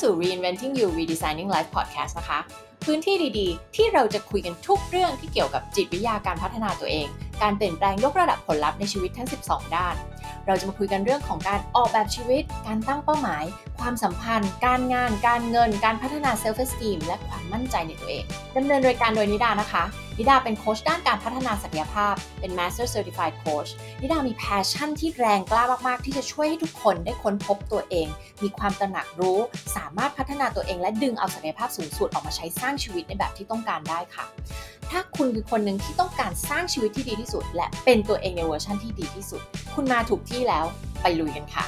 สู่ Reinventing You Redesigning Life Podcast นะคะ พื้นที่ดีๆ ที่เราจะคุยกันทุกเรื่องที่เกี่ยวกับจิตวิทยาการพัฒนาตัวเอง การเปลี่ยนแปลงยกระดับผลลัพธ์ในชีวิตทั้ง 12 ด้าน เราจะมาคุยกันเรื่องของการออกแบบชีวิต การตั้งเป้าหมาย ความสัมพันธ์ การงาน การเงิน การพัฒนา self esteem และความมั่นใจในตัวเองดำเนินรายการโดยนิดานะคะ นิดาเป็นโค้ชด้านการพัฒนาศักยภาพ เป็น Master Certified Coach นิดามี passion ที่แรงกล้ามากๆ ที่จะช่วยให้ทุกคนได้ค้นพบตัวเอง มีความตระหนักรู้ สามารถพัฒนาตัวเอง และดึงเอาศักยภาพสูงสุดออกมาใช้สร้างชีวิตในแบบที่ต้องการได้ค่ะ ถ้าคุณคือคนหนึ่งที่ต้องการสร้างชีวิตที่ดีที่สุด และเป็นตัวเองในเวอร์ชันที่ดีที่สุด คุณมาถูกที่แล้วไปลุยกันค่ะ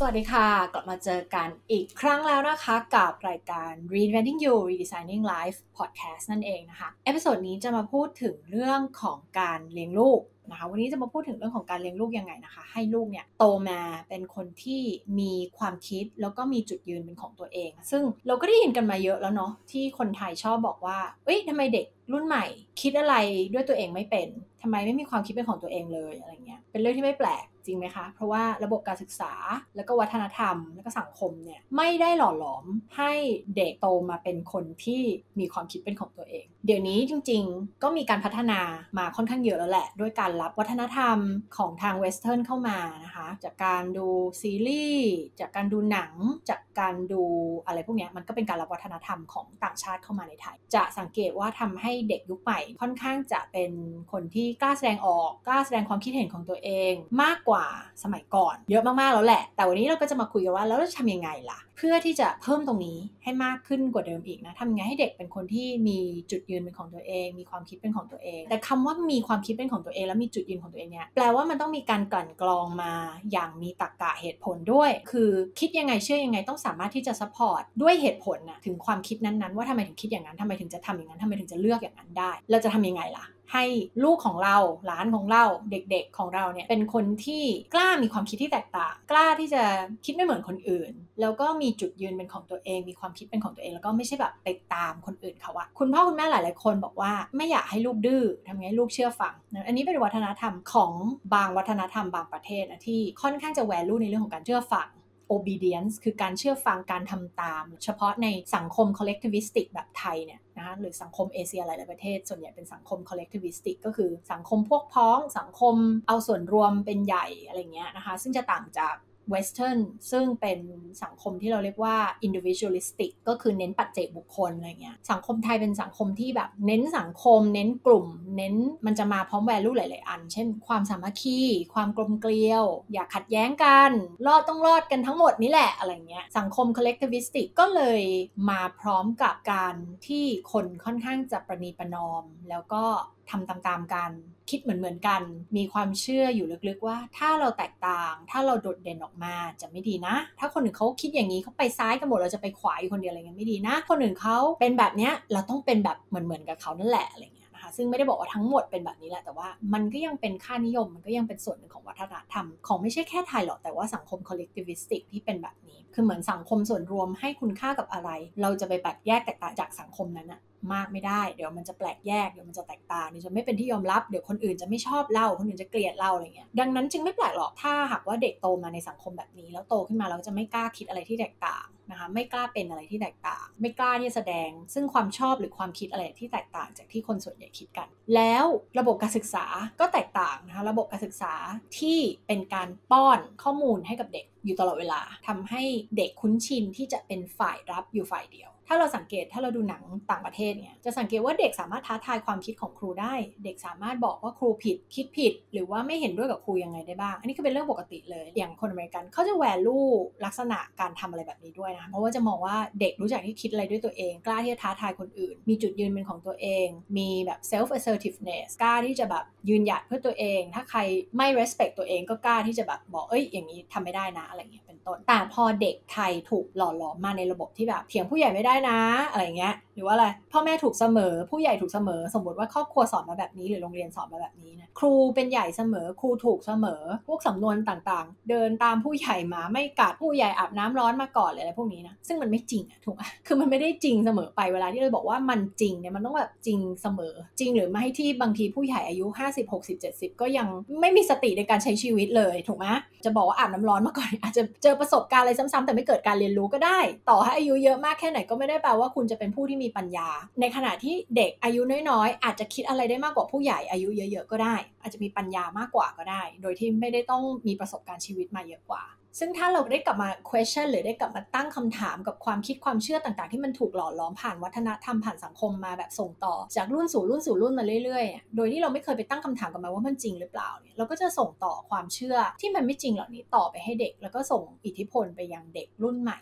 สวัสดีค่ะ กลับมาเจอกันอีกครั้งแล้วนะคะกับรายการ Reinventing You Redesigning Life Podcast นั่นเองนะคะ episode นี้จะมาพูดถึงเรื่องของการเลี้ยงลูก นะคะวันนี้จะมาพูดถึงเรื่องของการเลี้ยงลูกยังไงนะคะ ให้ลูกเนี่ยโตมาเป็นคนที่มีความคิดแล้วก็มีจุดยืนเป็นของตัวเอง ซึ่งเราก็ได้ยินกันมาเยอะแล้วเนาะที่คนไทยชอบบอกว่าเอ้ยทำไมเด็กรุ่นใหม่ คิดอะไรด้วยตัวเองไม่เป็นทำไมไม่มีความคิดเป็นของตัวเองเลยอะไรเงี้ยเป็นเรื่องที่ไม่แปลก จริงไหมคะ เพราะว่าระบบการศึกษา แล้วก็วัฒนธรรม แล้วก็สังคมเนี่ยไม่ได้หล่อหลอมให้เด็กโตมาเป็นคนที่มีความคิดเป็นของตัวเอง เดี๋ยวนี้จริง ๆ ก็มีการพัฒนามาค่อนข้างเยอะแล้วแหละ ด้วยการรับวัฒนธรรมของทางเวสเทิร์นเข้ามานะคะ จากการดูซีรีส์จากการดูหนัง จากการดูอะไรพวกนี้มันก็เป็นการรับวัฒนธรรมของต่างชาติเข้ามาในไทย จะสังเกตว่าทำให้เด็กยุคใหม่ค่อนข้างจะเป็นคนที่กล้าแสดงออกกล้าแสดงความคิดเห็นของตัวเอง มากกว่าสมัยก่อน เยอะมากๆแล้วแหละ แต่วันนี้เราก็จะมาคุยกันว่าแล้วเราจะทำยังไงล่ะ เพื่อที่จะเพิ่มตรงนี้ให้มากขึ้นกว่าเดิมอีกนะทำยังไงให้เด็กเป็นคนที่มีจุดยืนเป็นของตัวเอง มีความคิดเป็นของตัวเอง แต่คำว่ามีความคิดเป็นของตัวเอง แล้วมีจุดยืนของตัวเองเนี่ยแปลว่ามันต้องมีการกลั่นกรองมาอย่างมีตรรกะเหตุผลด้วย คือคิดยังไงเชื่อยังไงต้องสามารถที่จะ support ด้วยเหตุผลนะถึงความคิดนั้นๆ ว่าทำไมถึงคิดอย่างนั้นทำไมถึงจะทำอย่างนั้นทำไมถึงจะเลือกอย่างนั้นได้ เราจะทำยังไงล่ะ ให้ลูกของเราหลานของเราเด็กๆของเราเนี่ยเป็นคนที่กล้ามีความคิดที่แตกต่าง กล้าที่จะคิดไม่เหมือนคนอื่น แล้วก็มีจุดยืนเป็นของตัวเอง มีความคิดเป็นของตัวเอง แล้วก็ไม่ใช่แบบไปตามคนอื่นเขาอะคุณพ่อคุณแม่หลายๆคนบอกว่าไม่อยากให้ลูกดื้อทำไงลูกเชื่อฟังนะอันนี้เป็นวัฒนธรรมของบางวัฒนธรรมบางประเทศนะที่ค่อนข้างจะแวลูในเรื่องของการเชื่อฟัง obedience คือการเชื่อฟังการทำตาม เฉพาะในสังคม collectivistic แบบไทยเนี่ยนะคะหรือสังคมเอเชียหลายๆประเทศ ส่วนใหญ่เป็นสังคม collectivistic ก็คือสังคมพวกพ้องสังคมเอาส่วนรวมเป็นใหญ่อะไรเงี้ยนะคะ ซึ่งจะต่างจาก Western ซึ่งเป็นสังคมที่เราเรียกว่า individualistic ก็คือเน้นปัจเจกบุคคลอะไรเงี้ยสังคมไทยเป็นสังคมที่แบบเน้นสังคม เน้นกลุ่ม เน้นมันจะมาพร้อม value หลาย ๆ อัน เช่น ความสามัคคีความกลมเกลียว อย่าขัดแย้งกันรอดต้องรอดกันทั้งหมดนี่แหละอะไรเงี้ยสังคม collectivistic ก็เลยมาพร้อมกับการที่คนค่อนข้างจะประนีประนอม แล้วก็ ทำตามๆกันคิดเหมือนๆกัน มีความเชื่ออยู่ลึกๆว่า ถ้าเราแตกต่าง ถ้าเราโดดเด่นออกมาจะไม่ดีนะ ถ้าคนอื่นเขาคิดอย่างนี้เขาไปซ้ายกันหมดเราจะไปขวาอยู่คนเดียวอะไรเงี้ยไม่ดีนะ คนอื่นเขาเป็นแบบเนี้ยเราต้องเป็นแบบเหมือนๆกับเขานั่นแหละอะไรเงี้ยนะคะซึ่งไม่ได้บอกว่าทั้งหมดเป็นแบบนี้แหละแต่ว่ามันก็ยังเป็นค่านิยมมันก็ยังเป็นส่วนหนึ่งของวัฒนธรรมของไม่ใช่แค่ไทยหรอกแต่ว่าสังคม collectivistic ที่เป็นแบบนี้ คือเหมือนสังคมส่วนรวมให้คุณค่ากับอะไร เราจะไปแบ่งแยกแตกต่างจากสังคมนั้นอะ มากไม่ได้ เดี๋ยวมันจะแปลกแยก เดี๋ยวมันจะแตกต่างเดี๋ยวจะไม่เป็นที่ยอมรับ เดี๋ยวคนอื่นจะไม่ชอบเรา คนอื่นจะเกลียดเราอะไรเงี้ย ดังนั้นจึงไม่แปลกหรอก ถ้าหากว่าเด็กโตมาในสังคมแบบนี้ แล้วโตขึ้นมาเราจะไม่กล้าคิดอะไรที่แตกต่างนะคะ ไม่กล้าเป็นอะไรที่แตกต่าง ไม่กล้าที่จะแสดง ซึ่งความชอบหรือความคิดอะไรที่แตกต่างจากที่คนส่วนใหญ่คิดกัน แล้วระบบการศึกษาก็แตกต่างนะคะ ระบบการศึกษาที่เป็นการป้อนข้อมูลให้กับเด็กอยู่ตลอดเวลาทำให้เด็กคุ้นชินที่จะเป็นฝ่ายรับอยู่ฝ่ายเดียว ถ้าเราสังเกตถ้าเราดูหนังต่างประเทศเนี่ยจะสังเกตว่าเด็กสามารถท้าทายความคิดของครูได้ เด็กสามารถบอกว่าครูผิดคิดผิด หรือว่าไม่เห็นด้วยกับครูยังไงได้บ้าง อันนี้ก็เป็นเรื่องปกติเลย อย่างคนอเมริกันเขาจะแวลูลักษณะการทำอะไรแบบนี้ด้วยนะเพราะว่าจะมองว่าเด็กรู้จักที่คิดอะไรด้วยตัวเอง กล้าที่จะท้าทายคนอื่น มีจุดยืนเป็นของตัวเอง มีแบบ self assertiveness กล้าที่จะแบบยืนหยัดเพื่อตัวเอง ถ้าใครไม่ respect ตัวเองก็กล้าที่จะแบบบอกเอ้ยอย่างนี้ทำไม่ได้นะอะไรเงี้ยเป็นต้น แต่พอเด็กไทยถูกหล่อหลอมมาในระบบที่แบบเถียงผู้ใหญ่ไม่ได้นะอะไรเงี้ยหรือว่าอะไรพ่อแม่ถูกเสมอ ผู้ใหญ่ถูกเสมอ สมมติว่าครอบครัวสอนมาแบบนี้หรือโรงเรียนสอนมาแบบนี้นะครูเป็นใหญ่เสมอครูถูกเสมอ พวกสำนวนต่างๆ เดินตามผู้ใหญ่มาไม่กัดผู้ใหญ่อาบน้ำร้อนมาก่อนเลยอะไรพวกนี้นะซึ่งมันไม่จริงอะถูกไหมคือมันไม่ได้จริงเสมอไปเวลาที่เราบอกว่ามันจริงเนี่ยมันต้องแบบจริงเสมอ จริงหรือไม่ที่บางทีผู้ใหญ่อายุ 50 60 70 ก็ยังไม่มีสติในการใช้ชีวิตเลยถูกไหมจะบอกว่าอาบน้ำร้อนมาก่อนอาจจะเจอประสบการณ์อะไรซ้ำๆแต่ไม่เกิดการเรียนรู้ก็ได้ ต่อให้อายุเยอะมากแค่ไหนก็ไม่ได้แปลว่าคุณจะเป็นผู้ที่มีปัญญา ในขณะที่เด็กอายุน้อยๆ อาจจะคิดอะไรได้มากกว่าผู้ใหญ่อายุเยอะๆก็ได้ อาจจะมีปัญญามากกว่าก็ได้ โดยที่ไม่ได้ต้องมีประสบการณ์ชีวิตมาเยอะกว่า ซึ่งถ้าเราได้กลับมา question หรือได้กลับมาตั้งคำถามกับความคิดความเชื่อต่างๆ ที่มันถูกหล่อหลอมผ่านวัฒนธรรมผ่านสังคมมาแบบส่งต่อ จากรุ่นสู่รุ่นสู่รุ่นมาเรื่อยๆ โดยที่เราไม่เคยไปตั้งคำถามกับมันว่ามันจริงหรือเปล่าเนี่ยเราก็จะส่งต่อความเชื่อที่มันไม่จริงเหล่านี้ต่อไปให้เด็ก แล้วก็ส่งอิทธิพลไปยังเด็กรุ่นใหม่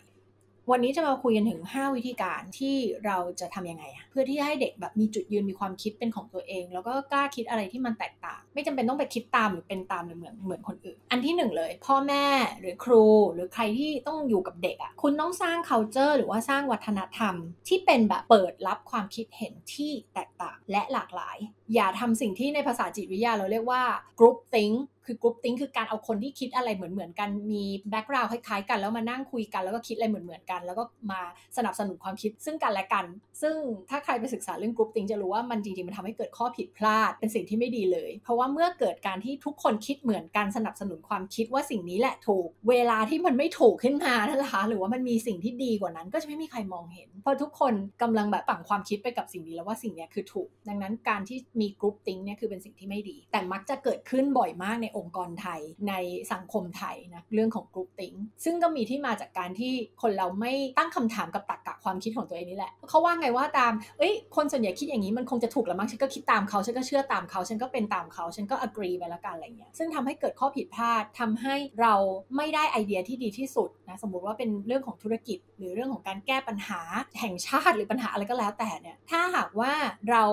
วันนี้จะมาคุยกันถึง 5 วิธีการที่เราจะทำยังไงอะเพื่อที่ให้เด็กแบบมีจุดยืนมีความคิดเป็นของตัวเอง แล้วก็กล้าคิดอะไรที่มันแตกต่าง ไม่จำเป็นต้องไปคิดตามหรือเป็นตามหรือเหมือนเหมือนคนอื่น อันที่หนึ่งเลย พ่อแม่หรือครูหรือใครที่ต้องอยู่กับเด็กอะคุณต้องสร้าง culture หรือว่าสร้างวัฒนธรรม ที่เป็นแบบเปิดรับความคิดเห็นที่แตกต่างและหลากหลาย อย่าทำสิ่งที่ในภาษาจิตวิทยาเราเรียกว่า group think คือกรุ๊ปติ้งคือการเอาคนที่คิดอะไรเหมือนเหมือนกันมีbackground คล้ายๆกันแล้วมานั่งคุยกันแล้วก็คิดอะไรเหมือนเหมือนกัน แล้วก็มาสนับสนุนความคิดซึ่งกันและกัน ซึ่งถ้าใครไปศึกษาเรื่อง groupthink จะรู้ว่ามันจริงๆ มันทำให้เกิดข้อผิดพลาดเป็นสิ่งที่ไม่ดีเลย เพราะว่าเมื่อเกิดการที่ทุกคนคิดเหมือนกันสนับสนุนความคิดว่าสิ่งนี้แหละถูก เวลาที่มันไม่ถูกขึ้นมานั่นแหละคะหรือว่ามันมีสิ่งที่ดีกว่านั้น ก็จะไม่มีใครมองเห็น เพราะทุกคนกำลังแบบฝังความคิดไปกับสิ่งนี้แล้วว่าสิ่งนี้คือถูก ดังนั้นการที่มี groupthink เนี่ยคือเป็นสิ่งที่ไม่ดี แต่มักจะเกิดขึ้นบ่อยมากในองค์กรไทยในสังคมไทยนะเรื่องของกรุ๊ปติงซึ่งก็มีที่มาจากการที่คนเราไม่ตั้งคำถามกับตรรกะความคิดของตัวเองนี่แหละเขาว่าไงว่าตาม เอ้ย คนส่วนใหญ่คิดอย่างนี้มันคงจะถูกแล้วมั้ง ฉันก็คิดตามเขา ฉันก็เชื่อตามเขา ฉันก็เป็นตามเขา ฉันก็ agree ไปแล้วกันอะไรเงี้ย ซึ่งทำให้เกิดข้อผิดพลาดทำให้เราไม่ได้ไอเดียที่ดีที่สุดนะ สมมุติว่าเป็นเรื่องของธุรกิจหรือเรื่องของการแก้ปัญหาแห่งชาติหรือปัญหาอะไรก็แล้วแต่เนี่ยถ้าหากว่าเรา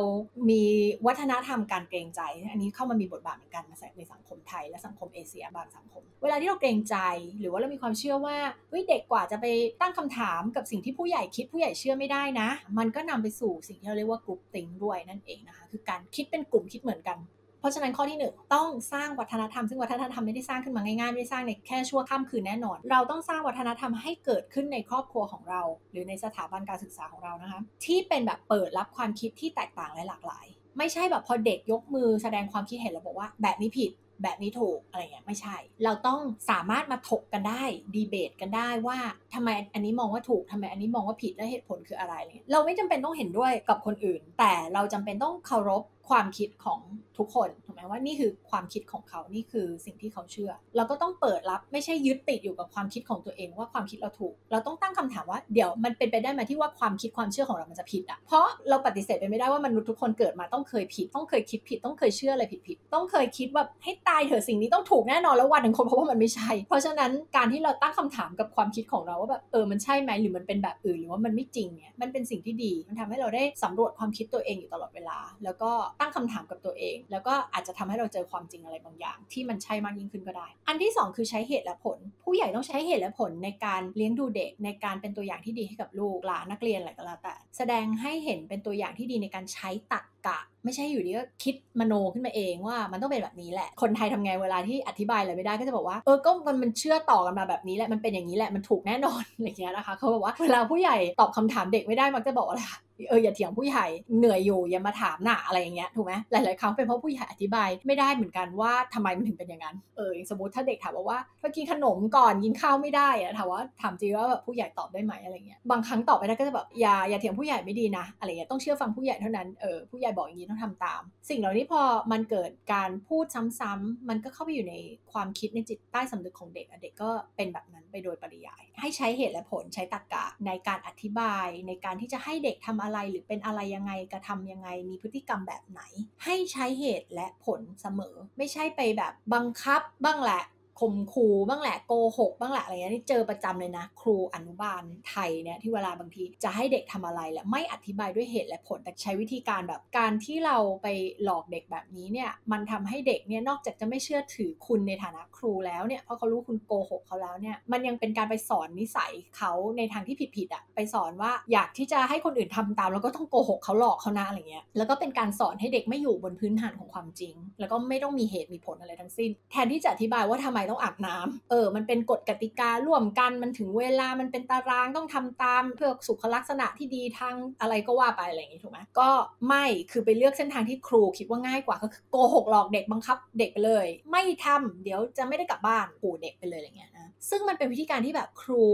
มีวัฒนธรรมการเกรงใจ อันนี้เข้ามามีบทบาทเหมือนกันในสังคมไทยและสังคมเอเชียบางสังคม เวลาที่เราเกรงใจ หรือว่าเรามีความเชื่อว่าเฮ้ยเด็กกว่าจะไปตั้งคำถามกับสิ่งที่ผู้ใหญ่คิดผู้ใหญ่เชื่อไม่ได้นะ มันก็นำไปสู่สิ่งที่เราเรียกว่ากลุ่มติงด้วยนั่นเองนะคะคือการคิดเป็นกลุ่มคิดเหมือนกัน ราะฉะนั้นข้อที่ 1 ต้องสร้างวัฒนธรรม ซึ่งวัฒนธรรมไม่ได้สร้างขึ้นมาง่ายๆไม่ได้สร้างในแค่ชั่วข้ามคืนแน่นอน เราต้องสร้างวัฒนธรรมให้เกิดขึ้นในครอบครัวของเรา หรือในสถาบันการศึกษาของเรานะคะที่เป็นแบบเปิดรับความคิดที่แตกต่างและหลากหลาย ไม่ใช่แบบพอเด็กยกมือแสดงความคิดเห็นแล้วบอกว่า แบบนี้ผิดแบบนี้ถูกอะไรเงี้ยไม่ใช่ เราต้องสามารถมาถกกันได้ดีเบตกันได้ว่าทำไมอันนี้มองว่าถูกทำไมอันนี้มองว่าผิดและเหตุผลคืออะไรเนี่ยเราไม่จำเป็นต้องเห็นด้วยกับคนอื่น แต่เราจำเป็นต้องเคารพ ความคิดของทุกคนถูกไหมว่านี่คือความคิดของเขานี่คือสิ่งที่เขาเชื่อ เราก็ต้องเปิดรับไม่ใช่ยึดติดอยู่กับความคิดของตัวเองว่าความคิดเราถูก เราต้องตั้งคำถามว่าเดี๋ยวมันเป็นไปได้ไหมที่ว่าความคิดความเชื่อของเรามันจะผิดอะเพราะเราปฏิเสธไปไม่ได้ว่ามนุษย์ทุกคนเกิดมาต้องเคยผิด ต้องเคยคิดผิด ต้องเคยเชื่ออะไรผิดๆต้องเคยคิดว่าให้ตายเถอะสิ่งนี้ต้องถูกแน่นอนแล้ววันหนึ่งคนเพราะว่ามันไม่ใช่ เพราะฉะนั้นการที่เราตั้งคำถามกับความคิดของเราว่าแบบเออมันใช่ไหมหรือมันเป็นแบบอื่นหรือว่ามันไม่จริงเนี่ยมันเป็นสิ่งที่ดีมันทำให้เราได้สำรวจความคิดตัวเองอยู่ตลอดเวลา แล้วก็ตั้งคำถามกับตัวเอง แล้วก็อาจจะทำให้เราเจอความจริงอะไรบางอย่าง ที่มันใช่มากยิ่งขึ้นก็ได้ อันที่ 2 คือใช้เหตุและผล ผู้ใหญ่ต้องใช้เหตุและผลในการเลี้ยงดูเด็กในการเป็นตัวอย่างที่ดีให้กับลูกหลานนักเรียนอะไรก็แล้วแต่ แสดงให้เห็นเป็นตัวอย่างที่ดีในการใช้ตัด กะ ไม่ใช่อยู่ดีก็คิดมโนขึ้นมาเองว่ามันต้องเป็นแบบนี้แหละ คนไทยทำไงเวลาที่อธิบายอะไรไม่ได้ก็จะบอกว่าเออก็มันมันเชื่อต่อกันมาแบบนี้แหละมันเป็นอย่างนี้แหละมันถูกแน่นอนอะไรอย่างเงี้ยนะคะเขาบอกว่าเวลาผู้ใหญ่ตอบคำถามเด็กไม่ได้มักจะบอกอะไรเอออย่าเถียงผู้ใหญ่เหนื่อยอยู่อย่ามาถามหน่ะอะไรอย่างเงี้ยถูกไหมหลาย ๆ ครั้งเป็นเพราะผู้ใหญ่อธิบายไม่ได้เหมือนกันว่าทำไมมันถึงเป็นอย่างนั้นเออสมมติถ้าเด็กถามว่าว่ากินขนมก่อนกินข้าวไม่ได้อะถามว่าถามจริงว่าแบบผู้ใหญ่ตอบได้ไหมอะไรเงี้ยบางครั้งตอบไม่ได้ก็จะแบบอย่าอย่าเถียงผู้ใหญ่ไม่ดีนะอะไรเงี้ยต้องเชื่อฟังผู้ใหญ่เท่านั้นเออผู้ใหญ่บอกอย่างนี้ต้องทำตาม สิ่งเหล่านี้พอมันเกิดการพูดซ้ำๆมันก็เข้าไปอยู่ในความคิดในจิตใต้สำนึกของเด็กเด็กก็เป็นแบบนั้นไปโดยปริยาย ให้ใช้เหตุและผลใช้ตรรกะในการอธิบายในการที่จะให้เด็กทำอะไรหรือเป็นอะไรยังไงกระทำยังไงมีพฤติกรรมแบบไหน ให้ใช้เหตุและผลเสมอ ไม่ใช่ไปแบบบังคับบ้างแหละ ข่มขู่บ้างแหละโกหกบ้างแหละอะไรเงี้ยนี่เจอประจำเลยนะ ครูอนุบาลไทยเนี่ยที่เวลาบางทีจะให้เด็กทำอะไรและไม่อธิบายด้วยเหตุและผลแต่ใช้วิธีการแบบการที่เราไปหลอกเด็กแบบนี้เนี่ยมันทำให้เด็กเนี่ยนอกจากจะไม่เชื่อถือคุณในฐานะครูแล้วเนี่ยเพราะเขารู้คุณโกหกเขาแล้วเนี่ยมันยังเป็นการไปสอนนิสัยเขาในทางที่ผิดๆอะ่ะไปสอนว่าอยากที่จะให้คนอื่นทำตาม แล้วก็ต้องโกหกเขาหลอกเขานะอะไรเงี้ยแล้วก็เป็นการสอนให้เด็กไม่อยู่บนพื้นฐานของความจริง แล้วก็ไม่ต้องมีเหตุมีผลอะไรทั้งสิ้น แทนที่จะอธิบายว่าทำไมต้องอาบน้ำเออ มันเป็นกฎกติการ่วมกันมันถึงเวลามันเป็นตารางต้องทำตามเพื่อสุขลักษณะที่ดีทางอะไรก็ว่าไปอะไรอย่างงี้ถูกไหมก็ไม่คือไปเลือกเส้นทางที่ครูคิดว่าง่ายกว่าก็คือโกหกหลอกเด็กบังคับ เด็กไปเลย ไม่ทำเดี๋ยวจะไม่ได้กลับบ้านปู่เด็กไปเลยอะไรเงี้ยนะ ซึ่งมันเป็นวิธีการที่แบบครู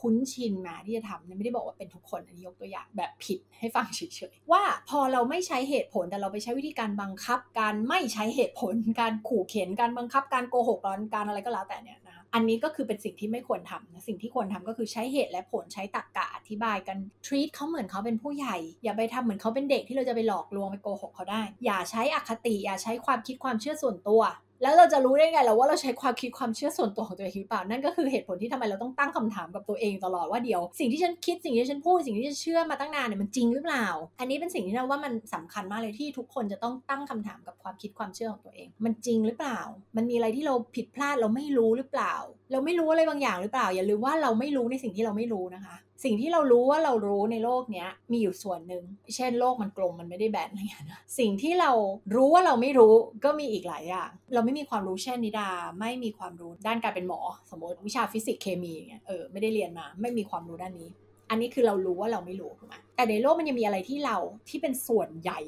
คุ้นชินมาที่จะทำไม่ได้บอกว่าเป็นทุกคนอันนี้ยกตัวอย่างแบบผิดให้ฟังเฉยๆว่าพอเราไม่ใช้เหตุผลแต่เราไปใช้วิธีการบังคับ การไม่ใช้เหตุผล การขู่เข็นการบังคับ การโกหกล้อการอะไรก็แล้วแต่เนี่ยนะอันนี้ก็คือเป็นสิ่งที่ไม่ควรทำนะสิ่งที่ควรทำก็คือใช้เหตุและผลใช้ตรรกกะอธิบายกัน treat เขาเหมือนเขาเป็นผู้ใหญ่ อย่าไปทำเหมือนเขาเป็นเด็กที่เราจะไปหลอกลวงไปโกหกเขาได้ อย่าใช้อคติอย่าใช้ความคิดความเชื่อส่วนตัว แล้วเราจะรู้ได้ไงเราว่าเราใช้ความคิดความเชื่อส่วนตัวของตัวเองหรือเปล่า นั่นก็คือเหตุผลที่ทำไมเราต้องตั้งคำถามกับตัวเองตลอดว่าเดี๋ยว สิ่งที่ฉันคิดสิ่งที่ฉันพูดสิ่งที่ฉันเชื่อมาตั้งนานเนี่ยมันจริงหรือเปล่า อันนี้เป็นสิ่งที่เราว่ามันสำคัญมากเลยที่ทุกคนจะต้องตั้งคำถามกับความคิดความเชื่อของตัวเอง มันจริงหรือเปล่า มันมีอะไรที่เราผิดพลาดเราไม่รู้หรือเปล่า เราไม่รู้อะไรบางอย่างหรือเปล่า อย่าลืมว่าเราไม่รู้ในสิ่งที่เราไม่รู้นะคะ สิ่งที่เรารู้ว่าเรารู้ในโลกเนี้ยมีอยู่ส่วนหนึ่งเช่นโลกมันกลมมันไม่ได้แบนอะไรอย่างเงี้ยนะสิ่งที่เรารู้ว่าเราไม่รู้ก็มีอีกหลายอย่าง เราไม่มีความรู้เช่นนิดา ไม่มีความรู้ด้านการเป็นหมอ สมมติวิชาฟิสิกส์เคมีอย่างเงี้ยเออไม่ได้เรียนมา ไม่มีความรู้ด้านนี้ อันนี้คือเรารู้ว่าเราไม่รู้ถูกไหมแต่ในโลกมันยังมีอะไรที่เราที่เป็นส่วนใหญ่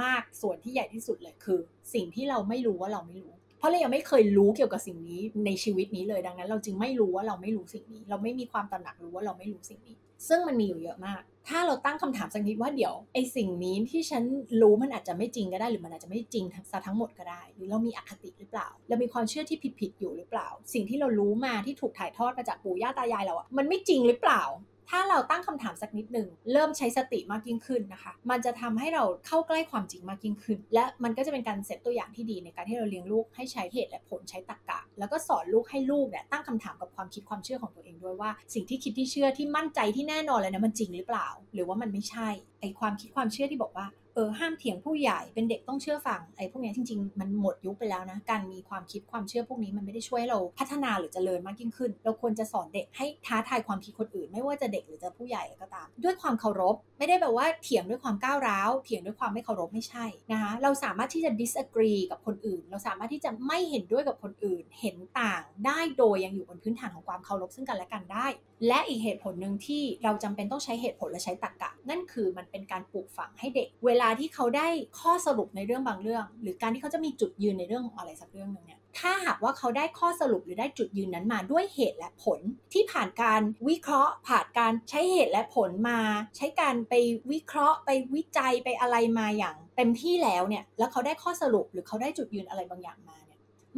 มาก ๆ ส่วนที่ใหญ่ที่สุดเลยคือ สิ่งที่เราไม่รู้ว่าเราไม่รู้ เพราะเรายังไม่เคยรู้เกี่ยวกับสิ่งนี้ในชีวิตนี้เลยดังนั้น เราจึงไม่รู้ว่าเราไม่รู้สิ่งนี้ เราไม่มีความตระหนักรู้ว่าเราไม่รู้สิ่งนี้ ซึ่งมันมีอยู่เยอะมาก ถ้าเราตั้งคำถามสักนิดว่าเดี๋ยวไอ้สิ่งนี้ที่ฉันรู้มันอาจจะไม่จริงก็ได้หรือมันอาจจะไม่จริงซะทั้งหมดก็ได้ หรือเรามีอคติหรือเปล่าเรามีความเชื่อที่ผิดๆอยู่หรือเปล่า สิ่งที่เรารู้มาที่ถูกถ่ายทอดมาจากปู่ย่าตายายเราอะมันไม่จริงหรือเปล่า ถ้าเราตั้งคำถามสักนิดหนึ่งเริ่มใช้สติมากยิ่งขึ้นนะคะ มันจะทำให้เราเข้าใกล้ความจริงมากยิ่งขึ้น และมันก็จะเป็นการเซตตัวอย่างที่ดีในการที่เราเลี้ยงลูกให้ใช้เหตุและผลใช้ตรรกกะ แล้วก็สอนลูกให้ลูกเนี่ยตั้งคำถามกับความคิดความเชื่อของตัวเองด้วยว่า สิ่งที่คิดที่เชื่อที่มั่นใจที่แน่นอนเลยนะมันจริงหรือเปล่า หรือว่ามันไม่ใช่ไอความคิดความเชื่อที่บอกว่า เออห้ามเถียงผู้ใหญ่เป็นเด็กต้องเชื่อฟังไอ้พวกนี้จริง ๆ มันหมดยุคไปแล้วนะ การมีความคิดความเชื่อพวกนี้มันไม่ได้ช่วยเราพัฒนาหรือเจริญมากยิ่งขึ้น เราควรจะสอนเด็กให้ท้าทายความคิดคนอื่น ไม่ว่าจะเด็กหรือจะผู้ใหญ่ก็ตาม ด้วยความเคารพ ไม่ได้แบบว่าเถียงด้วยความก้าวร้าวเถียงด้วยความไม่เคารพไม่ใช่นะคะเราสามารถที่จะ disagree กับคนอื่น เราสามารถที่จะไม่เห็นด้วยกับคนอื่น เห็นต่างได้โดยยังอยู่บนพื้นฐานของความเคารพซึ่งกันและกันได้ และอีกเหตุผลหนึ่งที่เราจำเป็นต้องใช้เหตุผลและใช้ตรรกะ นั่นคือมันเป็นการปลูกฝังให้เด็กเวลลาที่เขาได้ข้อสรุปในเรื่องบางเรื่อง หรือการที่เขาจะมีจุดยืนในเรื่องอะไรสักเรื่องหนึ่งเนี่ยถ้าหากว่าเขาได้ข้อสรุปหรือได้จุดยืนนั้นมาด้วยเหตุและผลที่ผ่านการวิเคราะห์ ผ่านการใช้เหตุและผลมา ใช้การไปวิเคราะห์ ไปวิจัยไปอะไรมาอย่างเต็มที่แล้วเนี่ยแล้วเขาได้ข้อสรุปหรือเขาได้จุดยืนอะไรบางอย่างมา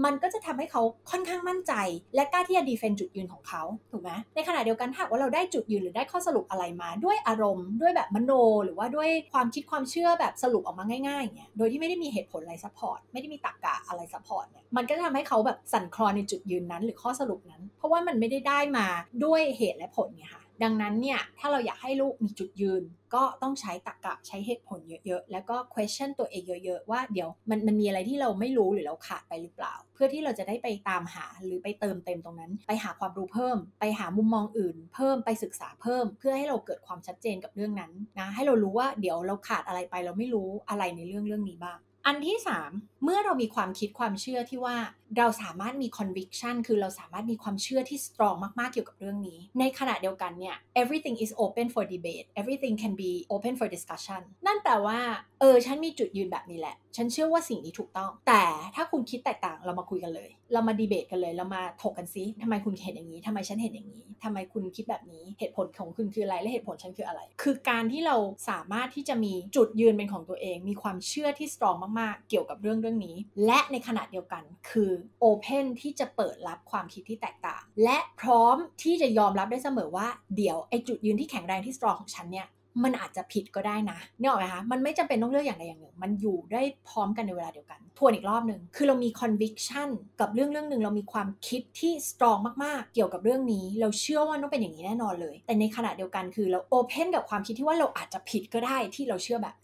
มันก็จะทำให้เขาค่อนข้างมั่นใจ และกล้าที่จะ defend จุดยืนของเขาถูกไหมในขณะเดียวกันถ้าว่าเราได้จุดยืนหรือได้ข้อสรุปอะไรมา ด้วยอารมณ์ ด้วยแบบมโน หรือว่าด้วยความคิดความเชื่อแบบสรุปออกมาง่ายๆอย่างเนี่ยโดยที่ไม่ได้มีเหตุผลอะไร support ไม่ได้มีตรรกะอะไร support เนี่ยมันก็จะทำให้เขาแบบสั่นคลอนในจุดยืนนั้น หรือข้อสรุปนั้น เพราะว่ามันไม่ได้ได้มาด้วยเหตุและผลไงคะ ดังนั้นเนี่ยถ้าเราอยากให้ลูกมีจุดยืน ก็ต้องใช้ตรรกะใช้เหตุผลเยอะๆ แล้วก็ question ตัวเองเยอะๆ ว่าเดี๋ยวมันมันมีอะไรที่เราไม่รู้หรือเราขาดไปหรือเปล่า เพื่อที่เราจะได้ไปตามหาหรือไปเติมเต็มตรงนั้น ไปหาความรู้เพิ่ม ไปหามุมมองอื่น เพิ่มไปศึกษาเพิ่ม เพื่อให้เราเกิดความชัดเจนกับเรื่องนั้นนะให้เรารู้ว่าเดี๋ยวเราขาดอะไรไปเราไม่รู้อะไรในเรื่องเรื่องนี้บ้าง อันที่ 3 เมื่อเรามีความคิดความเชื่อที่ว่าเราสามารถมี conviction คือเราสามารถมีความเชื่อที่ strong มาก ๆ เกี่ยวกับเรื่องนี้ ในขณะเดียวกันเนี่ย everything is open for debate everything can be open for discussion นั่นแปลว่า เออ ฉันมีจุดยืนแบบนี้แหละ ฉันเชื่อว่าสิ่งนี้ถูกต้อง แต่ถ้าคุณคิดแตกต่างเรามาคุยกันเลย เรามาดีเบตกันเลย เรามาถกกันซิทำไมคุณเห็นอย่างนี้ทำไมฉันเห็นอย่างนี้ทำไมคุณคิดแบบนี้ เหตุผลของคุณคืออะไร และเหตุผลฉันคืออะไร คือการที่เราสามารถที่จะมีจุดยืนเป็นของตัวเอง มีความเชื่อที่ strong มากๆ เกี่ยวกับเรื่องเรื่องนี้ และในขณะเดียวกันคือ open ที่จะเปิดรับความคิดที่แตกต่าง และพร้อมที่จะยอมรับได้เสมอว่าเดี๋ยวไอจุดยืนที่แข็งแรงที่ strong ของฉันเนี่ยมันอาจจะผิดก็ได้นะเนี่ยหรอไหมคะ มันไม่จำเป็นต้องเลือกอย่างใดอย่างหนึ่ง มันอยู่ได้พร้อมกันในเวลาเดียวกัน ทวนอีกรอบหนึ่ง คือเรามี conviction กับเรื่องเรื่องหนึ่งเรามีความคิดที่ strong มากๆ เกี่ยวกับเรื่องนี้ เราเชื่อว่าต้องเป็นอย่างนี้แน่นอนเลย แต่ในขณะเดียวกันคือเรา open กับความคิดที่ว่าเราอาจจะผิดก็ได้ที่เราเชื่อแบบ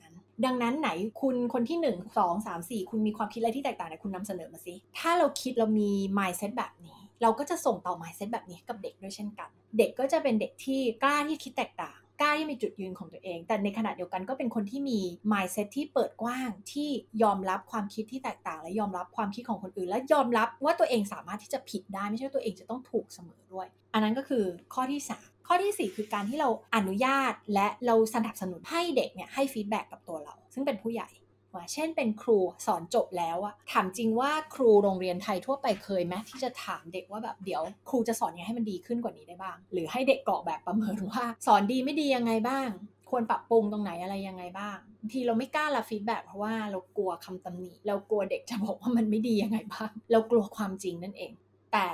ดังนั้นไหนคุณคนที่ 1 2 3 4 คุณมีความคิดอะไรที่แตกต่างไหนคุณนำเสนอมาสิ ถ้าเราคิดเรามี mindset แบบนี้ เราก็จะส่งต่อ mindset แบบนี้กับเด็กด้วยเช่นกัน เด็กก็จะเป็นเด็กที่กล้าที่คิดแตกต่างกล้าที่มีจุดยืนของตัวเอง แต่ในขณะเดียวกันก็เป็นคนที่มี mindset ที่เปิดกว้าง ที่ยอมรับความคิดที่แตกต่าง และยอมรับความคิดของคนอื่น และยอมรับว่าตัวเองสามารถที่จะผิดได้ไม่ใช่ตัวเองจะต้องถูกเสมอด้วย อันนั้นก็คือข้อที่ 3 ข้อที่ 4 คือการที่เราอนุญาตและเราสนับสนุนให้เด็กเนี่ยให้ฟีดแบ็กกับตัวเรา ซึ่งเป็นผู้ใหญ่ว่าเช่นเป็นครูสอนจบแล้วอะถามจริงว่าครูโรงเรียนไทยทั่วไปเคยไหมที่จะถามเด็กว่าแบบเดี๋ยวครูจะสอนยังไงให้มันดีขึ้นกว่านี้ได้บ้าง หรือให้เด็กกรอกแบบประเมินว่า สอนดีไม่ดียังไงบ้าง ควรปรับปรุงตรงไหนอะไรยังไงบ้างทีเราไม่กล้ารับฟีดแบ็เพราะว่าเรากลัวคำตำหนิเรากลัวเด็กจะบอกว่ามันไม่ดียังไงบ้าง เรากลัวความจริงนั่นเอง แต่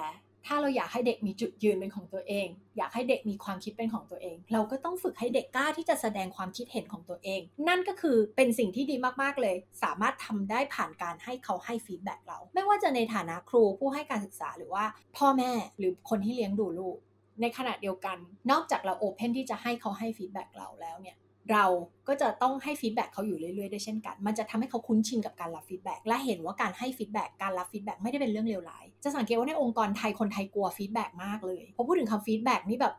ถ้าเราอยากให้เด็กมีจุดยืนเป็นของตัวเอง อยากให้เด็กมีความคิดเป็นของตัวเอง เราก็ต้องฝึกให้เด็กกล้าที่จะแสดงความคิดเห็นของตัวเอง นั่นก็คือเป็นสิ่งที่ดีมากๆเลย สามารถทำได้ผ่านการให้เขาให้ feedback เรา ไม่ว่าจะในฐานะครูผู้ให้การศึกษาหรือว่า พ่อแม่หรือคนที่เลี้ยงดูลูก ในขณะเดียวกัน นอกจากเรา open ที่จะให้เขาให้ feedback เราแล้วเนี่ยเราก็จะต้องให้ feedback เขาอยู่เรื่อยๆด้วยเช่นกัน มันจะทำให้เขาคุ้นชินกับการรับ feedback และเห็นว่าการให้ feedback การรับ feedback ไม่ได้เป็นเรื่องเลวร้าย จะสังเกตว่าในองค์กรไทยคนไทยกลัว feedback มากเลยพอพูดถึงคำ feedback นี่แบบ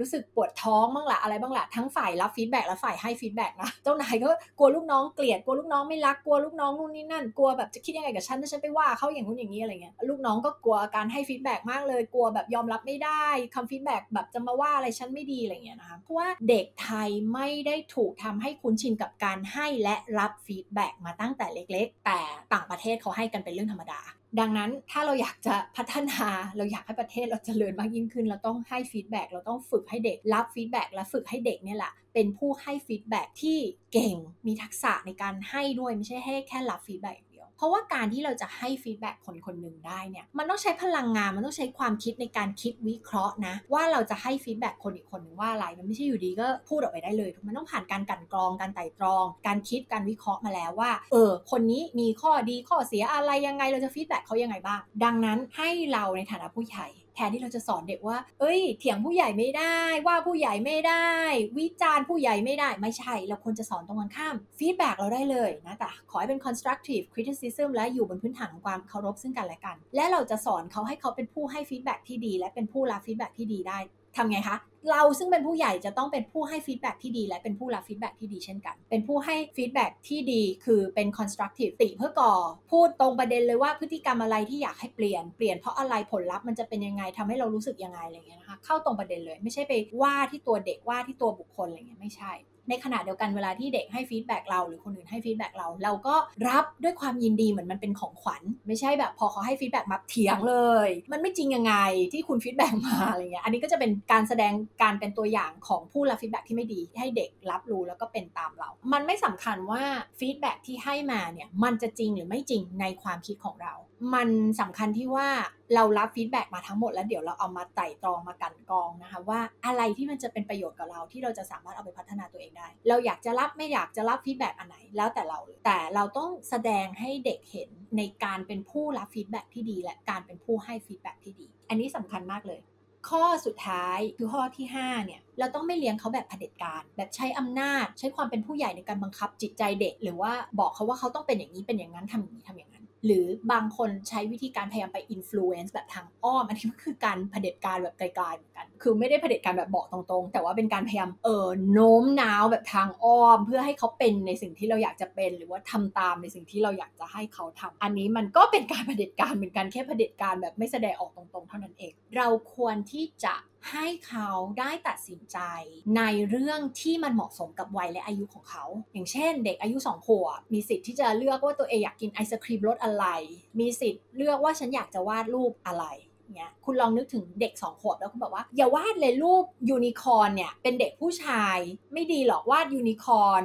รู้สึกปวดท้องบ้างละอะไรบ้างละทั้งฝ่ายรับ feedback และฝ่ายให้ feedback นะเจ้านายก็กลัวลูกน้องเกลียดกลัวลูกน้องไม่รักกลัวลูกน้องนู่นนี่นั่นกลัวแบบจะคิดยังไงกับฉันถ้าฉันไปว่าเขาอย่างนู้นอย่างนี้อะไรเงี้ยลูกน้องก็กลัวการให้ feedback มากเลย กลัวแบบยอมรับไม่ได้คำ feedback แบบจะมาว่าอะไรฉันไม่ดีอะไรเงี้ยนะคะเพราะว่าเด็กไทยไม่ได้ถูกทำให้คุ้นชินกับการให้และรับ feedback มาตั้งแต่เล็ก ๆ แต่ต่างประเทศเขาให้กันเป็นเรื่องธรรมดา ดังนั้นถ้าเราอยากจะพัฒนาเราอยากให้ประเทศเราเจริญมากยิ่งขึ้น เราต้องให้ feedback เราต้องฝึกให้เด็กรับ feedback และฝึกให้เด็กเนี่ยแหละเป็นผู้ให้ feedback ที่เก่งมีทักษะในการให้ด้วยไม่ใช่ให้แค่รับ feedback เพราะว่าการที่เราจะให้ feedback คนคนหนึ่งได้เนี่ยมันต้องใช้พลังงานมันต้องใช้ความคิดในการคิดวิเคราะห์นะ ว่าเราจะให้ feedback คนอีกคนหนึ่งว่าอะไรมันไม่ใช่อยู่ดีๆก็พูดออกไปได้เลยมันต้องผ่านการกลั่นกรองการไตร่ตรอง การคิดการวิเคราะห์มาแล้วว่า เออ คนนี้มีข้อดีข้อเสียอะไรยังไงเราจะ feedback เขายังไงบ้าง ดังนั้นให้เราในฐานะผู้ใหญ่ แทนที่เราจะสอนเด็กว่า เอ้ย เถียงผู้ใหญ่ไม่ได้ ว่าผู้ใหญ่ไม่ได้ วิจารณ์ผู้ใหญ่ไม่ได้ ไม่ใช่ เราควรจะสอนตรงกันข้าม feedback เราได้เลยนะแต่ขอให้เป็น constructive criticism และอยู่บนพื้นฐานของความเคารพซึ่งกันและกัน และเราจะสอนเขาให้เขาเป็นผู้ให้ feedback ที่ดี และเป็นผู้รับ feedback ที่ดีได้ ทำไงคะ เราซึ่งเป็นผู้ใหญ่จะต้องเป็นผู้ให้ feedback ที่ดี และเป็นผู้รับ feedback ที่ดีเช่นกัน เป็นผู้ให้ feedback ที่ดีคือเป็น constructive ติเพื่อก่อ พูดตรงประเด็นเลยว่าพฤติกรรมอะไรที่อยากให้เปลี่ยน เปลี่ยนเพราะอะไรผลลัพธ์มันจะเป็นยังไงทำให้เรารู้สึกยังไงอะไรเงี้ยนะคะ เข้าตรงประเด็นเลย ไม่ใช่ไปว่าที่ตัวเด็กว่าที่ตัวบุคคลอะไรเงี้ยไม่ใช่ ในขณะเดียวกันเวลาที่เด็กให้ feedback เราหรือคนอื่นให้ feedback เรา เราก็รับด้วยความยินดีเหมือนมันเป็นของขวัญ ไม่ใช่แบบพอเขาให้ feedback มาเถียงเลย มันไม่จริงยังไงที่คุณ feedback มาอะไรเงี้ยอันนี้ก็จะเป็นการแสดงการเป็นตัวอย่างของผู้รับ feedback ที่ไม่ดีให้เด็กรับรู้แล้วก็เป็นตามเรา มันไม่สำคัญว่าfeedback ที่ให้มาเนี่ยมันจะจริงหรือไม่จริงในความคิดของเรามันสำคัญที่ว่าเรารับ feedback มาทั้งหมดแล้วเดี๋ยวเราเอามาไตร่ตรองมากลั่นกรองนะคะว่าอะไรที่มันจะเป็นประโยชน์กับเราที่เราจะสามารถเอาไปพัฒนาตัวเองได้ เราอยากจะรับไม่อยากจะรับ feedback อันไหนแล้วแต่เราแต่เราต้องแสดงให้เด็กเห็นในการเป็นผู้รับ feedback ที่ดีและการเป็นผู้ให้ feedback ที่ดี อันนี้สำคัญมากเลย ข้อสุดท้ายคือข้อที่5เนี่ยเราต้องไม่เลี้ยงเขาแบบเผด็จการ แบบใช้อำนาจ ใช้ความเป็นผู้ใหญ่ในการบังคับจิตใจเด็ก หรือว่าบอกเขาว่าเขาต้องเป็นอย่างนี้เป็นอย่างนั้นทำอย่างนี้ทำอย่างนั้น หรือบางคนใช้วิธีการพยายามไป influence แบบทางอ้อมอันนี้ก็คือการเผด็จการแบบกลายๆเหมือนกัน คือไม่ได้เผด็จการแบบบอกตรงๆ แต่ว่าเป็นการพยายามเออโน้มน้าวแบบทางอ้อม เพื่อให้เขาเป็นในสิ่งที่เราอยากจะเป็น หรือว่าทำตามในสิ่งที่เราอยากจะให้เขาทำอันนี้มันก็เป็นการเผด็จการเหมือนกันแค่เผด็จการแบบไม่แสดงออกตรงๆ เท่านั้นเอง เราควรที่จะ ให้เขาได้ตัดสินใจในเรื่องที่มันเหมาะสมกับวัยและอายุของเขา อย่างเช่น เด็กอายุ2ขวบมีสิทธิ์ที่จะเลือกว่าตัวเองอยากกินไอศครีมรสอะไร มีสิทธิ์เลือกว่าฉันอยากจะวาดรูปอะไรเงี้ยคุณลองนึกถึงเด็ก2ขวบแล้วคุณบอกว่า อย่าวาดเลยรูปยูนิคอร์นเนี่ยเป็นเด็กผู้ชาย ไม่ดีหรอกวาดยูนิคอร์น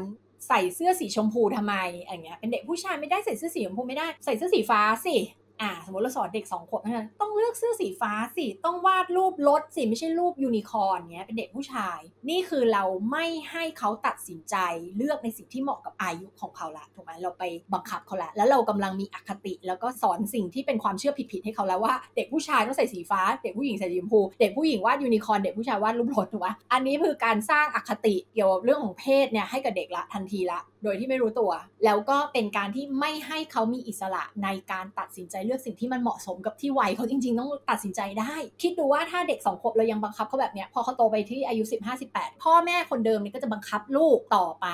ใส่เสื้อสีชมพูทำไมอย่างเงี้ยเป็นเด็กผู้ชายไม่ได้ใส่เสื้อสีชมพูไม่ได้ใส่เสื้อสีฟ้าสิ อ่าสมมติเราสอนเด็ก2ขวบนะต้องเลือกเสื้อสีฟ้าสิต้องวาดรูปรถสิไม่ใช่รูปยูนิคอร์นเงี้ยเป็นเด็กผู้ชาย นี่คือเราไม่ให้เขาตัดสินใจเลือกในสิ่งที่เหมาะกับอายุของเขาละถูกไหมเราไปบังคับเขาละแล้วเรากำลังมีอคติ แล้วก็สอนสิ่งที่เป็นความเชื่อผิดๆให้เขาแล้วว่าเด็กผู้ชายต้องใส่สีฟ้า เด็กผู้หญิงใส่สีชมพูเด็กผู้หญิงวาดยูนิคอร์นเด็กผู้ชายวาดรูปรถถูกไหมอันนี้คือการสร้างอคติเกี่ยวกับเรื่องของเพศเนี่ยให้กับเด็กละทันทีละโดยที่ไม่รู้ตัว แล้วก็เป็นการที่ไม่ให้เขามีอิสระในการตัดสินใจเลือกสิ่งที่มันเหมาะสมกับที่วัยเขาจริง ๆ ต้องตัดสินใจได้ คิดดูว่าถ้าเด็กสองขวบเรายังบังคับเขาแบบเนี้ยพอเขาโตไปที่อายุ 15-18 พ่อแม่คนเดิมนี่ก็จะบังคับลูกต่อไป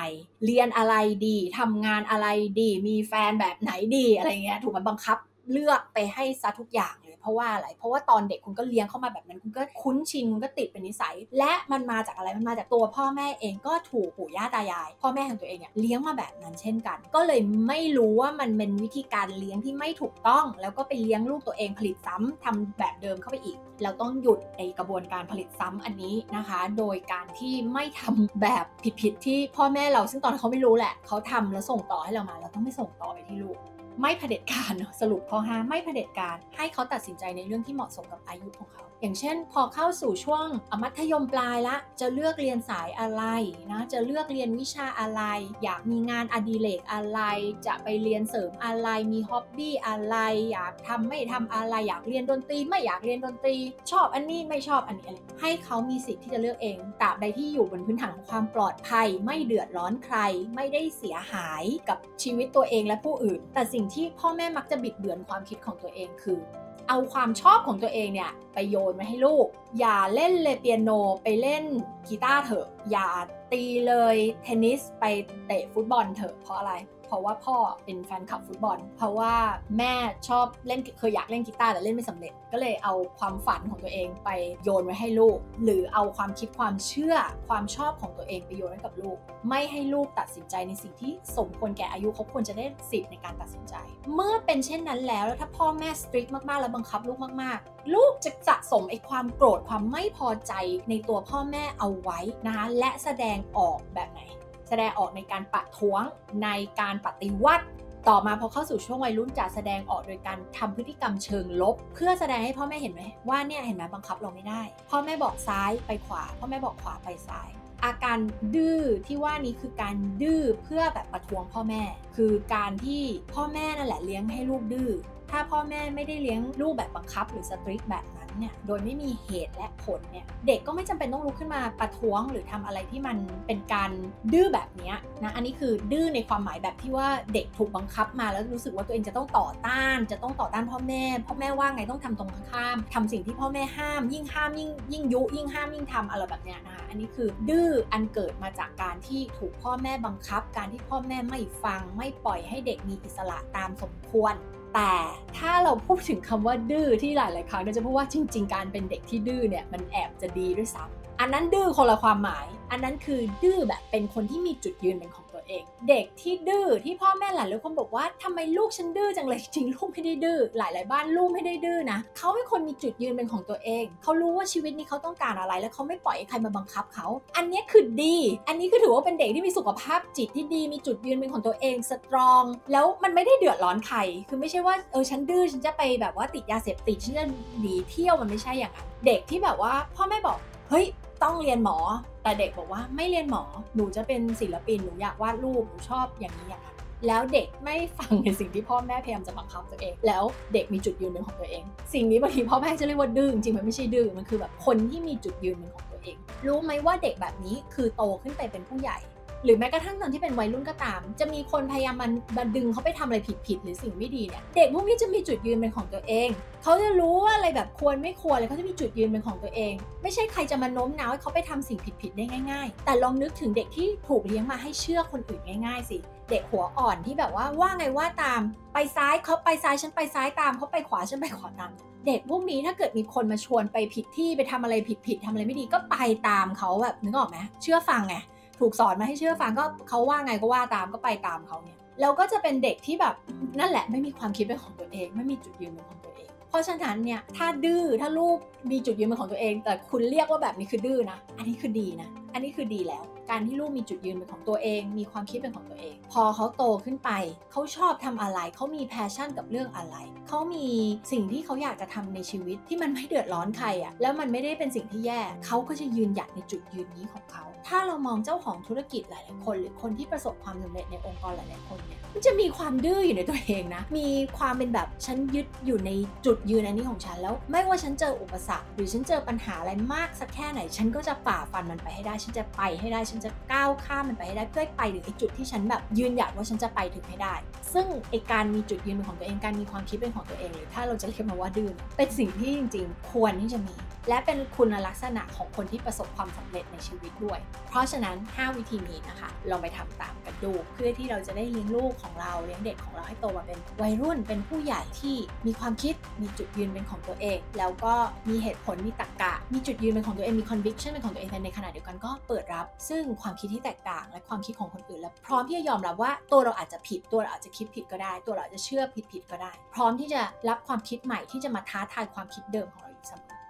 เรียนอะไรดีทำงานอะไรดี มีแฟนแบบไหนดีอะไรเงี้ยถูกมันบังคับเลือกไปให้ซะทุกอย่าง เพราะว่าอะไร เพราะว่าตอนเด็กคุณก็เลี้ยงเข้ามาแบบนั้นคุณก็คุ้นชินคุณก็ติดเป็นนิสัย และมันมาจากอะไรมันมาจากตัวพ่อแม่เองก็ถูกปู่ย่าตายาย พ่อแม่ของตัวเองเนี่ยเลี้ยงมาแบบนั้นเช่นกัน ก็เลยไม่รู้ว่ามันเป็นวิธีการเลี้ยงที่ไม่ถูกต้อง แล้วก็ไปเลี้ยงลูกตัวเองผลิตซ้ำทำแบบเดิมเข้าไปอีก เราต้องหยุดในกระบวนการผลิตซ้ำอันนี้นะคะ โดยการที่ไม่ทำแบบผิดๆที่พ่อแม่เราซึ่งตอนเขาไม่รู้แหละเขาทำแล้วส่งต่อให้เรามา เราต้องไม่ส่งต่อไปที่ลูก ไม่เผด็จการสรุปข้อห้าไม่เผด็จการให้เขาตัดสินใจในเรื่องที่เหมาะสมกับอายุของเขา อย่างเช่นพอเข้าสู่ช่วงมัธยมปลายละ จะเลือกเรียนสายอะไรนะจะเลือกเรียนวิชาอะไร อยากมีงานอดิเรกอะไร จะไปเรียนเสริมอะไรมีฮ็อบบี้อะไร อยากทำไม่ทำอะไร อยากเรียนดนตรีไม่อยากเรียนดนตรี ชอบอันนี้ไม่ชอบอันนี้อะไรให้เขามีสิทธิ์ที่จะเลือกเองตราบใดที่อยู่บนพื้นฐานของความปลอดภัย ไม่เดือดร้อนใคร ไม่ได้เสียหายกับชีวิตตัวเองและผู้อื่น แต่สิ่งที่พ่อแม่มักจะบิดเบือนความคิดของตัวเองคือ เอาความชอบของตัวเองเนี่ยไปโยนมาให้ลูก อย่าเล่นเลยเปียโนไปเล่นกีตาร์เถอะ อย่าตีเลยเทนนิสไปเตะฟุตบอลเถอะเพราะอะไร เพราะว่าพ่อเป็นแฟนคลับฟุตบอล เพราะว่าแม่ชอบเล่นเคยอยากเล่นกีตาร์แต่เล่นไม่สำเร็จ ก็เลยเอาความฝันของตัวเองไปโยนไว้ให้ลูก หรือเอาความคิดความเชื่อความชอบของตัวเองไปโยนให้กับลูก ไม่ให้ลูกตัดสินใจในสิ่งที่สมควรแก่อายุเขาควรจะได้สิทธิ์ในการตัดสินใจ เมื่อเป็นเช่นนั้นแล้วแล้วถ้าพ่อแม่สตรีทมากๆแล้วบังคับลูกมากๆ ลูกจะสะสมไอ้ความโกรธความไม่พอใจในตัวพ่อแม่เอาไว้นะคะและแสดงออกแบบไหน แสดงออกในการปะท้วงในการปฏิวัติ ต่อมาพอเข้าสู่ช่วงวัยรุ่นจะแสดงออกโดยการทำพฤติกรรมเชิงลบ เพื่อแสดงให้พ่อแม่เห็นไหมว่าเนี่ยเห็นไหมบังคับเราไม่ได้ พ่อแม่บอกซ้ายไปขวา พ่อแม่บอกขวาไปซ้ายอาการดื้อที่ว่านี้คือการดื้อเพื่อแบบประท้วงพ่อแม่ คือการที่พ่อแม่นั่นแหละเลี้ยงให้ลูกดื้อถ้าพ่อแม่ไม่ได้เลี้ยงลูกแบบบังคับหรือสตริกแบบ เนี่ยโดยไม่มีเหตุและผลเนี่ยเด็กก็ไม่จำเป็นต้องลุกขึ้นมาประท้วงหรือทำอะไรที่มันเป็นการดื้อแบบนี้นะอันนี้คือดื้อในความหมายแบบที่ว่าเด็กถูกบังคับมาแล้วรู้สึกว่าตัวเองจะต้องต่อต้าน จะต้องต่อต้านพ่อแม่พ่อแม่ว่าไงต้องทำตรงข้ามทำสิ่งที่พ่อแม่ห้าม ยิ่งห้ามยิ่งยิ่งยุยิ่งห้ามยิ่งทำอะไรแบบเนี้ยนะคะอันนี้คือดื้ออันเกิดมาจากการที่ถูกพ่อแม่บังคับ การที่พ่อแม่ไม่ฟังไม่ปล่อยให้เด็กมีอิสระตามสมควร แต่ถ้าเราพูดถึงคำว่าดื้อที่หลาย ๆ ครั้งเราจะพูดว่าจริง ๆ การเป็นเด็กที่ดื้อเนี่ยมันแอบจะดีด้วยซ้ำอันนั้นดื้อคนละความหมาย อันนั้นคือดื้อแบบเป็นคนที่มีจุดยืนเป็นของ เอง เด็กที่ดื้อที่พ่อแม่หลายๆคนบอกว่าทำไมลูกฉันดื้อจังเลยจริงลูกไม่ได้ดื้อหลายๆบ้านลูกไม่ได้ดื้อนะเขาเป็นคนมีจุดยืนเป็นของตัวเอง เขารู้ว่าชีวิตนี้เขาต้องการอะไร แล้วเขาไม่ปล่อยให้ใครมาบังคับเขา อันนี้คือดี อันนี้คือถือว่าเป็นเด็กที่มีสุขภาพจิตที่ดีมีจุดยืนเป็นของตัวเองสตรอง แล้วมันไม่ได้เดือดร้อนใครคือไม่ใช่ว่าเออฉันดื้อฉันจะไปแบบว่าติดยาเสพติดฉันจะหนีเที่ยวมันไม่ใช่อย่างนั้นเด็กที่แบบว่าพ่อแม่บอกเฮ้ย ต้องเรียนหมอ แต่เด็กบอกว่าไม่เรียนหมอ หนูจะเป็นศิลปิน หนูอยากวาดรูป หนูชอบอย่างนี้อย่างนั้นแล้วเด็กไม่ฟังในสิ่งที่พ่อแม่พยายามจะบังคับตัวเอง แล้วเด็กมีจุดยืนเป็นของตัวเอง สิ่งนี้บางทีพ่อแม่จะเรียกว่าดื้อจริงมันไม่ใช่ดื้อ มันคือแบบคนที่มีจุดยืนเป็นของตัวเอง รู้ไหมว่าเด็กแบบนี้คือโตขึ้นไปเป็นผู้ใหญ่ หรือแม้กระทั่งตอนที่เป็นวัยรุ่นก็ตาม จะมีคนพยายามมันมาดึงเขาไปทำอะไรผิดๆหรือสิ่งไม่ดีเนี่ยเด็กพวกนี้จะมีจุดยืนเป็นของตัวเอง เขาจะรู้ว่าอะไรแบบควรไม่ควรเลยเขาจะมีจุดยืนเป็นของตัวเอง ไม่ใช่ใครจะมาโน้มน้าวให้เขาไปทำสิ่งผิดๆได้ง่าย ๆ แต่ลองนึกถึงเด็กที่ถูกเลี้ยงมาให้เชื่อคนอื่นง่าย ๆ สิเด็กหัวอ่อนที่แบบว่าว่าไงว่าตาม ไปซ้ายเขาไปซ้ายฉันไปซ้ายตามเขาไปขวาฉันไปขวาตามเด็กพวกนี้ถ้าเกิดมีคนมาชวนไปผิดที่ไปทำอะไรผิดๆทำอะไรไม่ดีก็ไปตามเขาแบบนึกออกไหมเชื่อฟังไง ถูกสอนมาให้เชื่อฟังก็เขาว่าไงก็ว่าตามก็ไปตามเขาเนี่ยแล้วก็จะเป็นเด็กที่แบบนั่นแหละไม่มีความคิดเป็นของตัวเอง ไม่มีจุดยืนเป็นของตัวเอง เพราะฉะนั้นเนี่ยถ้าดื้อถ้าลูกมีจุดยืนเป็นของตัวเอง แต่คุณเรียกว่าแบบนี้คือดื้อนะ อันนี้คือดีนะ อันนี้คือดีแล้ว การที่ลูกมีจุดยืนเป็นของตัวเอง มีความคิดเป็นของตัวเอง พอเขาโตขึ้นไป เขาชอบทำอะไร เขามี passion กับเรื่องอะไร เขามีสิ่งที่เขาอยากจะทำในชีวิตที่มันไม่เดือดร้อนใครอะ่ะแล้วมันไม่ได้เป็นสิ่งที่แย่ เขาก็จะยืนหยัดในจุดยืนนี้ของเขา ถ้าเรามองเจ้าของธุรกิจหลายๆคน หรือคนที่ประสบความสำเร็จในองค์กรหลายๆคนเนี่ยมันจะมีความดื้ออยู่ในตัวเองนะ มีความเป็นแบบฉันยึดอยู่ในจุดยืนอันนี้ของฉันแล้ว ไม่ว่าฉันเจออุปสรรค หรือฉันเจอปัญหาอะไรมากสักแค่ไหน ฉันก็จะฝ่าฟันมันไปให้ได้ ฉันจะไปให้ได้ฉันจะก้าวข้ามมันไปให้ได้เพื่อไปถึงไอ้จุดที่ฉันแบบยืนหยัดว่าฉันจะไปถึงให้ได้ ซึ่งไอ้การมีจุดยืนเป็นของตัวเองการมีความคิดเป็นของตัวเองหรือถ้าเราจะเรียกมันว่าดื้อเป็นสิ่งที่จริง ๆ ควรที่จะมี และเป็นคุณลักษณะของคนที่ประสบความสำเร็จในชีวิตด้วย เพราะฉะนั้น 5 วิธีนี้นะคะลองไปทำตามกันดู เพื่อที่เราจะได้เลี้ยงลูกของเราเลี้ยงเด็กของเราให้โตมาเป็นวัยรุ่นเป็นผู้ใหญ่ที่มีความคิดมีจุดยืนเป็นของตัวเอง แล้วก็มีเหตุผลมีตรรกะ มีจุดยืนเป็นของตัวเองมี conviction เป็นของตัวเองแต่ในขณะเดียวกันก็เปิดรับ ซึ่งความคิดที่แตกต่าง และความคิดของคนอื่นและพร้อมที่จะยอมรับว่าตัวเราอาจจะผิดตัวเราอาจจะคิดผิดก็ได้ ตัวเราอาจจะเชื่อผิดผิดก็ได้ พร้อมที่จะรับความคิดใหม่ที่จะมาท้าทายความคิดเดิมของ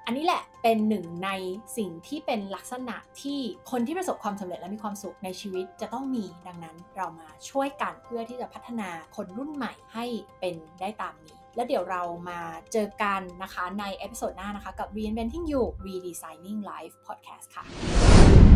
อันนี้แหละเป็นหนึ่งในสิ่งที่เป็นลักษณะที่คนที่ประสบความสำเร็จและมีความสุขในชีวิตจะต้องมีดังนั้นเรามาช่วยกันเพื่อที่จะพัฒนาคนรุ่นใหม่ให้เป็นได้ตามนี้ แล้วเดี๋ยวเรามาเจอกันนะคะในเอพิโซดหน้านะคะกับ Reinventing You Redesigning Life Podcast ค่ะ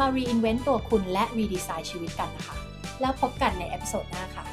มา re-invent ตัวคุณและ re-design ชีวิตกันนะคะ แล้วพบกันในเอพิโซดหน้าค่ะ